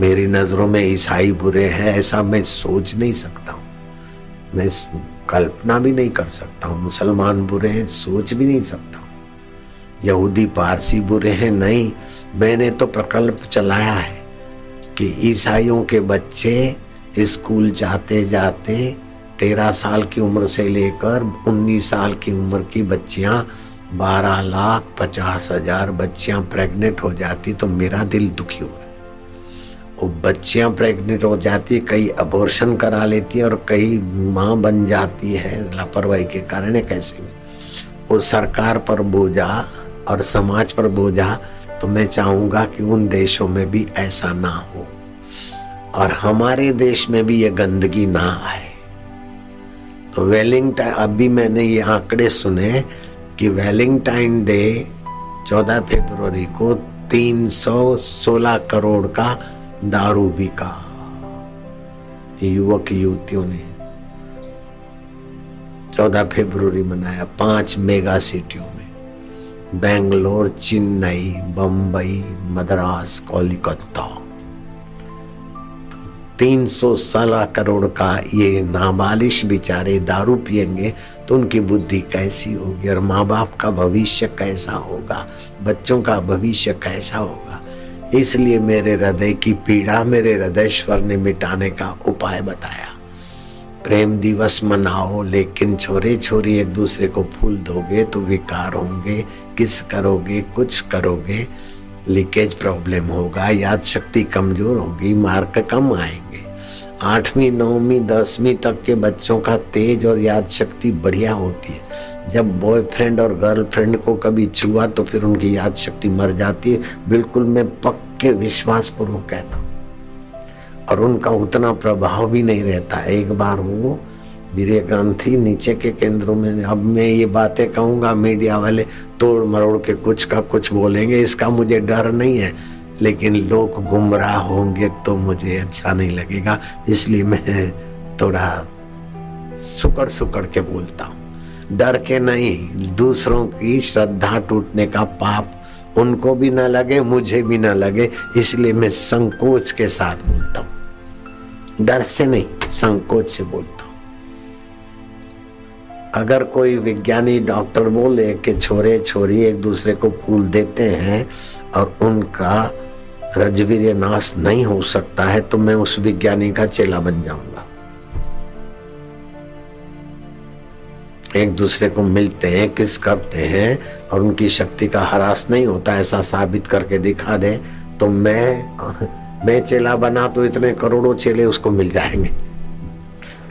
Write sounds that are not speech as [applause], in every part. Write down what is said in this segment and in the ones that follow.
मेरी नज़रों में ईसाई बुरे हैं, ऐसा मैं सोच नहीं सकता हूँ। मैं कल्पना भी नहीं कर सकता हूँ। मुसलमान बुरे हैं, सोच भी नहीं सकता हूँ। यहूदी, पारसी बुरे हैं, नहीं। मैंने तो प्रकल्प चलाया है कि ईसाइयों के बच्चे स्कूल जाते जाते तेरह साल की उम्र से लेकर उन्नीस साल की उम्र की बच्चियाँ, बारह लाख पचास हज़ार बच्चियाँ प्रेग्नेंट हो जाती तो मेरा दिल दुखी हो वो बच्चियाँ प्रेग्नेंट हो जाती है, कई अबोर्शन करा लेती है और कई माँ बन जाती है, लापरवाही के कारण कैसे भी। वो सरकार पर बोझा और समाज पर बोझा तो मैं चाहूँगा कि उन देशों में भी ऐसा ना हो। और हमारे देश में भी ये गंदगी ना आए। तो वेलिंगटाइन अभी मैंने ये आंकड़े सुने कि वेलिंगटाइन डे 14 फरवरी को 316 करोड़ का दारू बिका। युवक युवतियों ने 14 फरवरी मनाया पाँच मेगा सिटियों में। बेंगलोर, चेन्नई बम्बई मद्रास, कोलकाता। तीन सौ सोलह करोड़ का ये नाबालिश बेचारे दारू पियेंगे तो उनकी बुद्धि कैसी होगी और माँ बाप का भविष्य कैसा होगा? बच्चों का भविष्य कैसा होगा? इसलिए मेरे हृदय की पीड़ा मेरे हृदयश्वर ने मिटाने का उपाय बताया। प्रेम दिवस मनाओ, लेकिन छोरे छोरी एक दूसरे को फूल दोगे तो विकार होंगे। किस करोगे, कुछ करोगे, लीकेज प्रॉब्लम होगा, याद शक्ति कमज़ोर होगी, मार्क कम आएँगे। आठवीं, नौवीं, दसवीं तक के बच्चों का तेज और याद शक्ति बढ़िया होती है। जब बॉयफ्रेंड और गर्लफ्रेंड को कभी छुआ तो फिर उनकी याद शक्ति मर जाती है। बिल्कुल मैं पक्के विश्वास पूर्वक कहता हूँ। और उनका उतना प्रभाव भी नहीं रहता। एक बार वो वीर ग्रंथी नीचे के केंद्रों में, अब मैं ये बातें कहूँगा, मीडिया वाले तोड़ मरोड़ के कुछ का कुछ बोलेंगे, इसका मुझे डर नहीं है। लेकिन लोग गुमराह होंगे तो मुझे अच्छा नहीं लगेगा, इसलिए मैं थोड़ा सुकड़ सुकड़ के बोलता हूँ। डर के नहीं, दूसरों की श्रद्धा टूटने का पाप उनको भी ना लगे, मुझे भी ना लगे, इसलिए मैं संकोच के साथ बोलता हूँ। डर से नहीं, संकोच से बोलता हूँ। अगर कोई विज्ञानी डॉक्टर बोले कि छोरे, छोरी एक दूसरे को फूल देते हैं और उनका रजवीर नाश नहीं हो सकता है तो मैं उस विज्ञानी का चेला बन जाऊँगा। एक दूसरे को मिलते हैं, किस करते हैं और उनकी शक्ति का हरास नहीं होता, ऐसा साबित करके दिखा दे तो मैं [laughs] मैं चेला बना तो इतने करोड़ों चेले उसको मिल जाएँगे।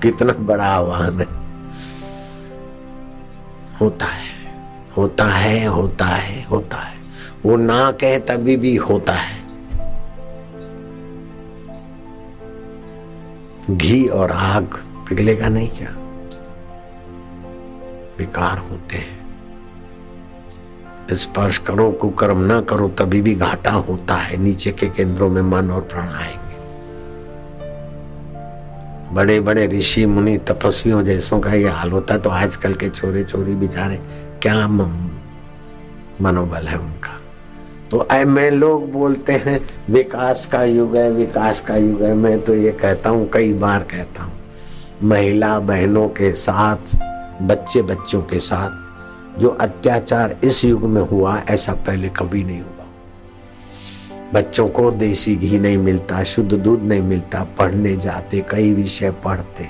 कितना बड़ा आह्वान है। होता है होता है होता है होता है। वो ना कहे तभी भी होता है। घी और आग पिघलेगा नहीं क्या? बेकार होते हैं। स्पर्श करो कुकर्म ना करो, तभी भी घाटा होता है। नीचे के केंद्रों में मन और प्राण आएँगे। बड़े बड़े ऋषि, मुनि, तपस्वियों जैसों का ये हाल होता है तो आजकल के छोरे छोरी बेचारे, क्या मनोबल है उनका? तो ऐ मैं लोग बोलते हैं, विकास का युग है, विकास का युग है। मैं तो ये कहता हूँ, कई बार कहता हूँ, महिला बहनों के साथ बच्चे बच्चों के साथ जो अत्याचार इस युग में हुआ, ऐसा पहले कभी नहीं हुआ। बच्चों को देसी घी नहीं मिलता, शुद्ध दूध नहीं मिलता, पढ़ने जाते, कई विषय पढ़ते।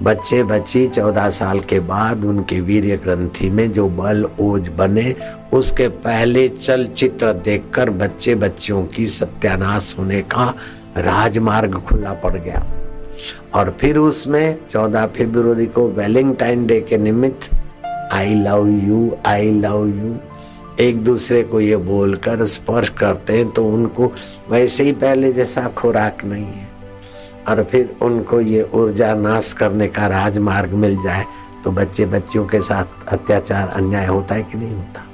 बच्चे बच्ची चौदह साल के बाद उनके वीर्य ग्रंथि में जो बल ओज बने, उसके पहले चलचित्र देखकर बच्चे बच्चियों की सत्यानाश होने का राजमार्ग खुला पड़ गया। और फिर उसमें चौदह फरवरी को वेलिंगटाइन डे के निमित्त I love you I love you एक दूसरे को ये बोलकर स्पर्श करते हैं तो उनको वैसे ही पहले जैसा खुराक नहीं है। और फिर उनको ये ऊर्जा नाश करने का राजमार्ग मिल जाए तो बच्चे बच्चियों के साथ अत्याचार, अन्याय होता है कि नहीं होता?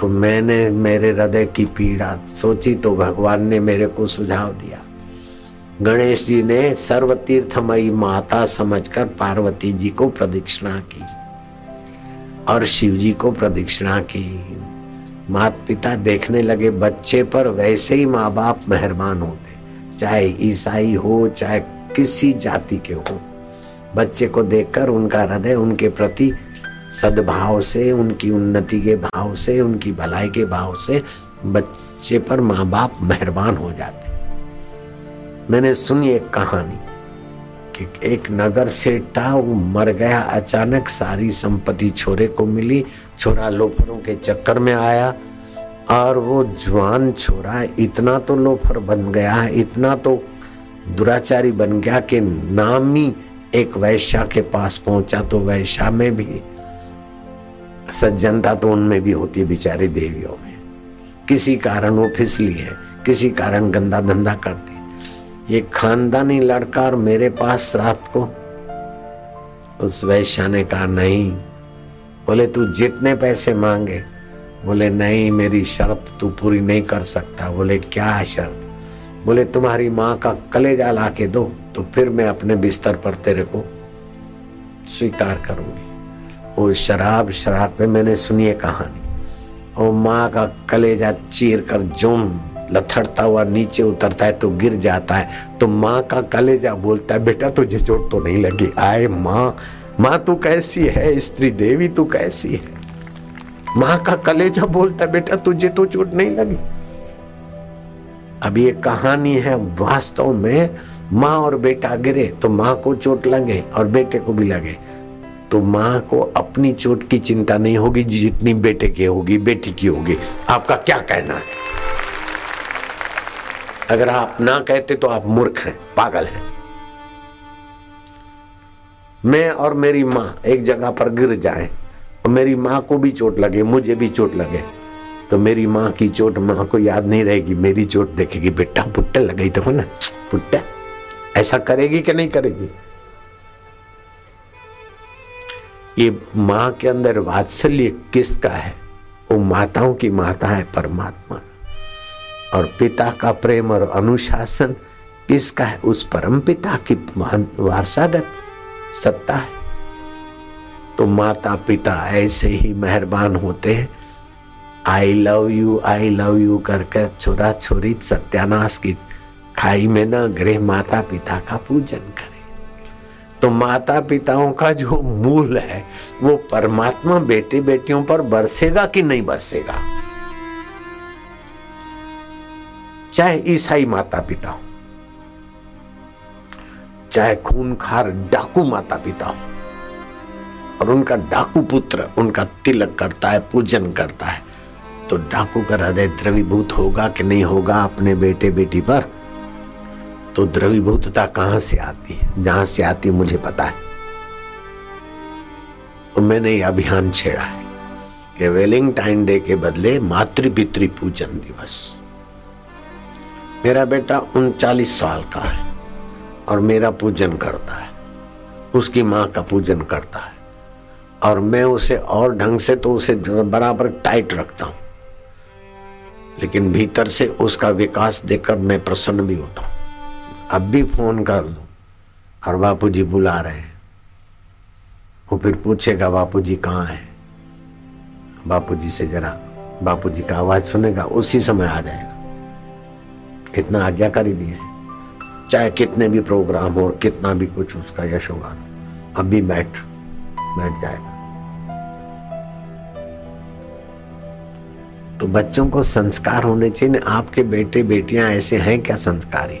तो मैंने मेरे हृदय की पीड़ा सोची तो भगवान ने मेरे को सुझाव दिया। गणेश जी ने सर्व तीर्थमयी माता समझकर पार्वती जी को प्रदक्षिणा की और शिव जी को प्रदक्षिणा की। माता पिता देखने लगे, बच्चे पर वैसे ही माँ बाप मेहरबान होते, चाहे ईसाई हो, चाहे किसी जाति के हो। बच्चे को देखकर उनका हृदय उनके प्रति सद्भाव से, उनकी उन्नति के भाव से, उनकी भलाई के भाव से बच्चे पर माँ बाप मेहरबान हो जाते मैंने सुनी एक कहानी कि एक नगर सेठ था वो मर गया, अचानक सारी संपत्ति छोरे को मिली, छोरा लोफरों के चक्कर में आया, और वो जवान छोरा इतना तो लोफर बन गया, इतना तो दुराचारी बन गया कि नामी एक वैश्या के पास पहुँचा तो वैश्या में भी सज्जनता तो उनमें भी होती है बेचारे देवियों में। किसी कारण वो फिसली है, किसी कारण गंदा धंधा करती ये खानदानी लड़का और मेरे पास रात को, उस वैश्या ने कहा, नहीं। बोले, तू जितने पैसे मांगे। बोले, नहीं, मेरी शर्त तू पूरी नहीं कर सकता। बोले, क्या है शर्त? बोले, तुम्हारी माँ का कलेजा ला के दो तो फिर मैं अपने बिस्तर पर तेरे को स्वीकार करूँगी। वो शराब शराब पे मैंने सुनी है कहानी। और माँ का कलेजा चीर कर जोम लथड़ता हुआ नीचे उतरता है तो गिर जाता है। तो माँ का कलेजा बोलता है, बेटा, तुझे चोट तो नहीं लगी। आए माँ। माँ, तू कैसी है? स्त्री देवी, तू कैसी है? माँ का कलेजा बोलता है, बेटा, तुझे तो चोट नहीं लगी। अब ये कहानी है वास्तव में माँ और बेटा गिरे तो माँ को चोट लगे और बेटे को भी लगे। तो माँ को अपनी चोट की चिंता नहीं होगी, जितनी बेटे की होगी, बेटी की होगी। आपका क्या कहना है? अगर आप ना कहते तो आप मूर्ख हैं, पागल हैं। मैं और मेरी माँ एक जगह पर गिर जाए, और मेरी माँ को भी चोट लगे, मुझे भी चोट लगे तो मेरी माँ की चोट माँ को याद नहीं रहेगी, मेरी चोट देखेगी, बेटा, पुट्टे लगी तो ना? पुट्टा। ऐसा करेगी कि नहीं करेगी? ये माँ के अंदर वात्सल्य किसका है? वो माताओं की माता है परमात्मा। और पिता का प्रेम और अनुशासन किसका है? उस परम पिता की वारसागत सत्ता है। तो माता पिता ऐसे ही मेहरबान होते हैं। I love you I love you करके छोरा छोरी सत्यानाश की खाई में न गृह माता पिता का पूजन करे। तो माता पिताओं का जो मूल है, वो परमात्मा बेटे बेटियों पर बरसेगा कि नहीं बरसेगा? चाहे ईसाई माता पिता हो चाहे खूनखार डाकू माता पिता हो और उनका डाकू पुत्र, उनका तिलक करता है, पूजन करता है तो डाकू का हृदय द्रवीभूत होगा कि नहीं होगा अपने बेटे बेटी पर? तो द्रवीभूतता कहाँ से आती है? जहाँ से आती है, मुझे पता है। तो मैंने ये अभियान छेड़ा है कि वेलिंगटाइन डे के बदले मातृ पितृ पूजन दिवस। मेरा बेटा उनचालीस साल का है और मेरा पूजन करता है। उसकी माँ का पूजन करता है। और मैं उसे और ढंग से तो उसे बराबर टाइट रखता हूँ। लेकिन भीतर से उसका विकास देखकर मैं प्रसन्न भी होता हूँ। अब भी फ़ोन कर लू और बापू जी बुला रहे हैं। वो फिर पूछेगा बापू जी कहाँ है? बापू जी से जरा बापू जी का आवाज़ सुनेगा, उसी समय आ जाएगा। इतना आज्ञाकारी भी है। चाहे कितने भी प्रोग्राम हो, कितना भी कुछ उसका यशोगान अब भी बैठ बैठ जाएगा। तो बच्चों को संस्कार होने चाहिए। आपके बेटे बेटियाँ ऐसे हैं क्या संस्कारी?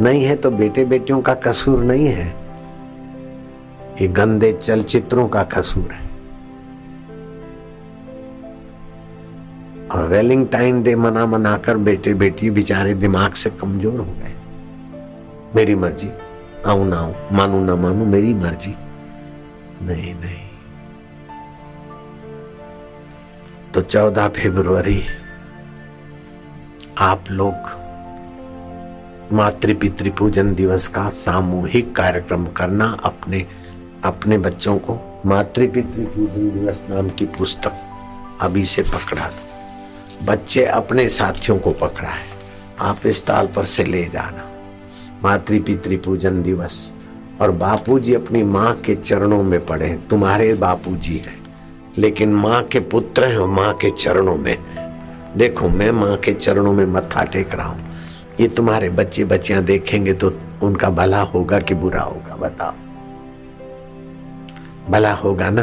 नहीं है तो बेटे बेटियों का कसूर नहीं है। ये गंदे चलचित्रों का कसूर है। और वेलिंगटाइन डे मना मना कर बेटे बेटी बेचारे दिमाग से कमज़ोर हो गए। मेरी मर्ज़ी। आऊ ना आऊ मानू ना मानू मेरी मर्ज़ी। नहीं नहीं। तो चौदह फरवरी आप लोग मातृ पितृ पूजन दिवस का सामूहिक कार्यक्रम करना अपने अपने बच्चों को मातृ पितृ पूजन दिवस नाम की पुस्तक अभी से पकड़ा दो। बच्चे अपने साथियों को पकड़ा है आप स्टॉल पर से ले जाना। मातृ पितृ पूजन दिवस। और बापूजी अपनी माँ के चरणों में पड़े तुम्हारे बापूजी हैं। लेकिन माँ के पुत्र हैं माँ के चरणों में देखो, मैं माँ के चरणों में मत्था टेक रहा हूँ। ये तुम्हारे बच्चे बच्चियाँ देखेंगे तो उनका भला होगा कि बुरा होगा, बताओ। भला होगा ना?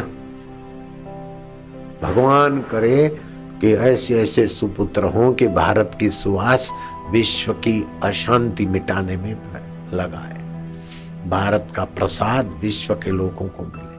भगवान करे कि ऐसे ऐसे सुपुत्र हों कि भारत की सुवास विश्व की अशांति मिटाने में लगाए। भारत का प्रसाद विश्व के लोगों को मिले।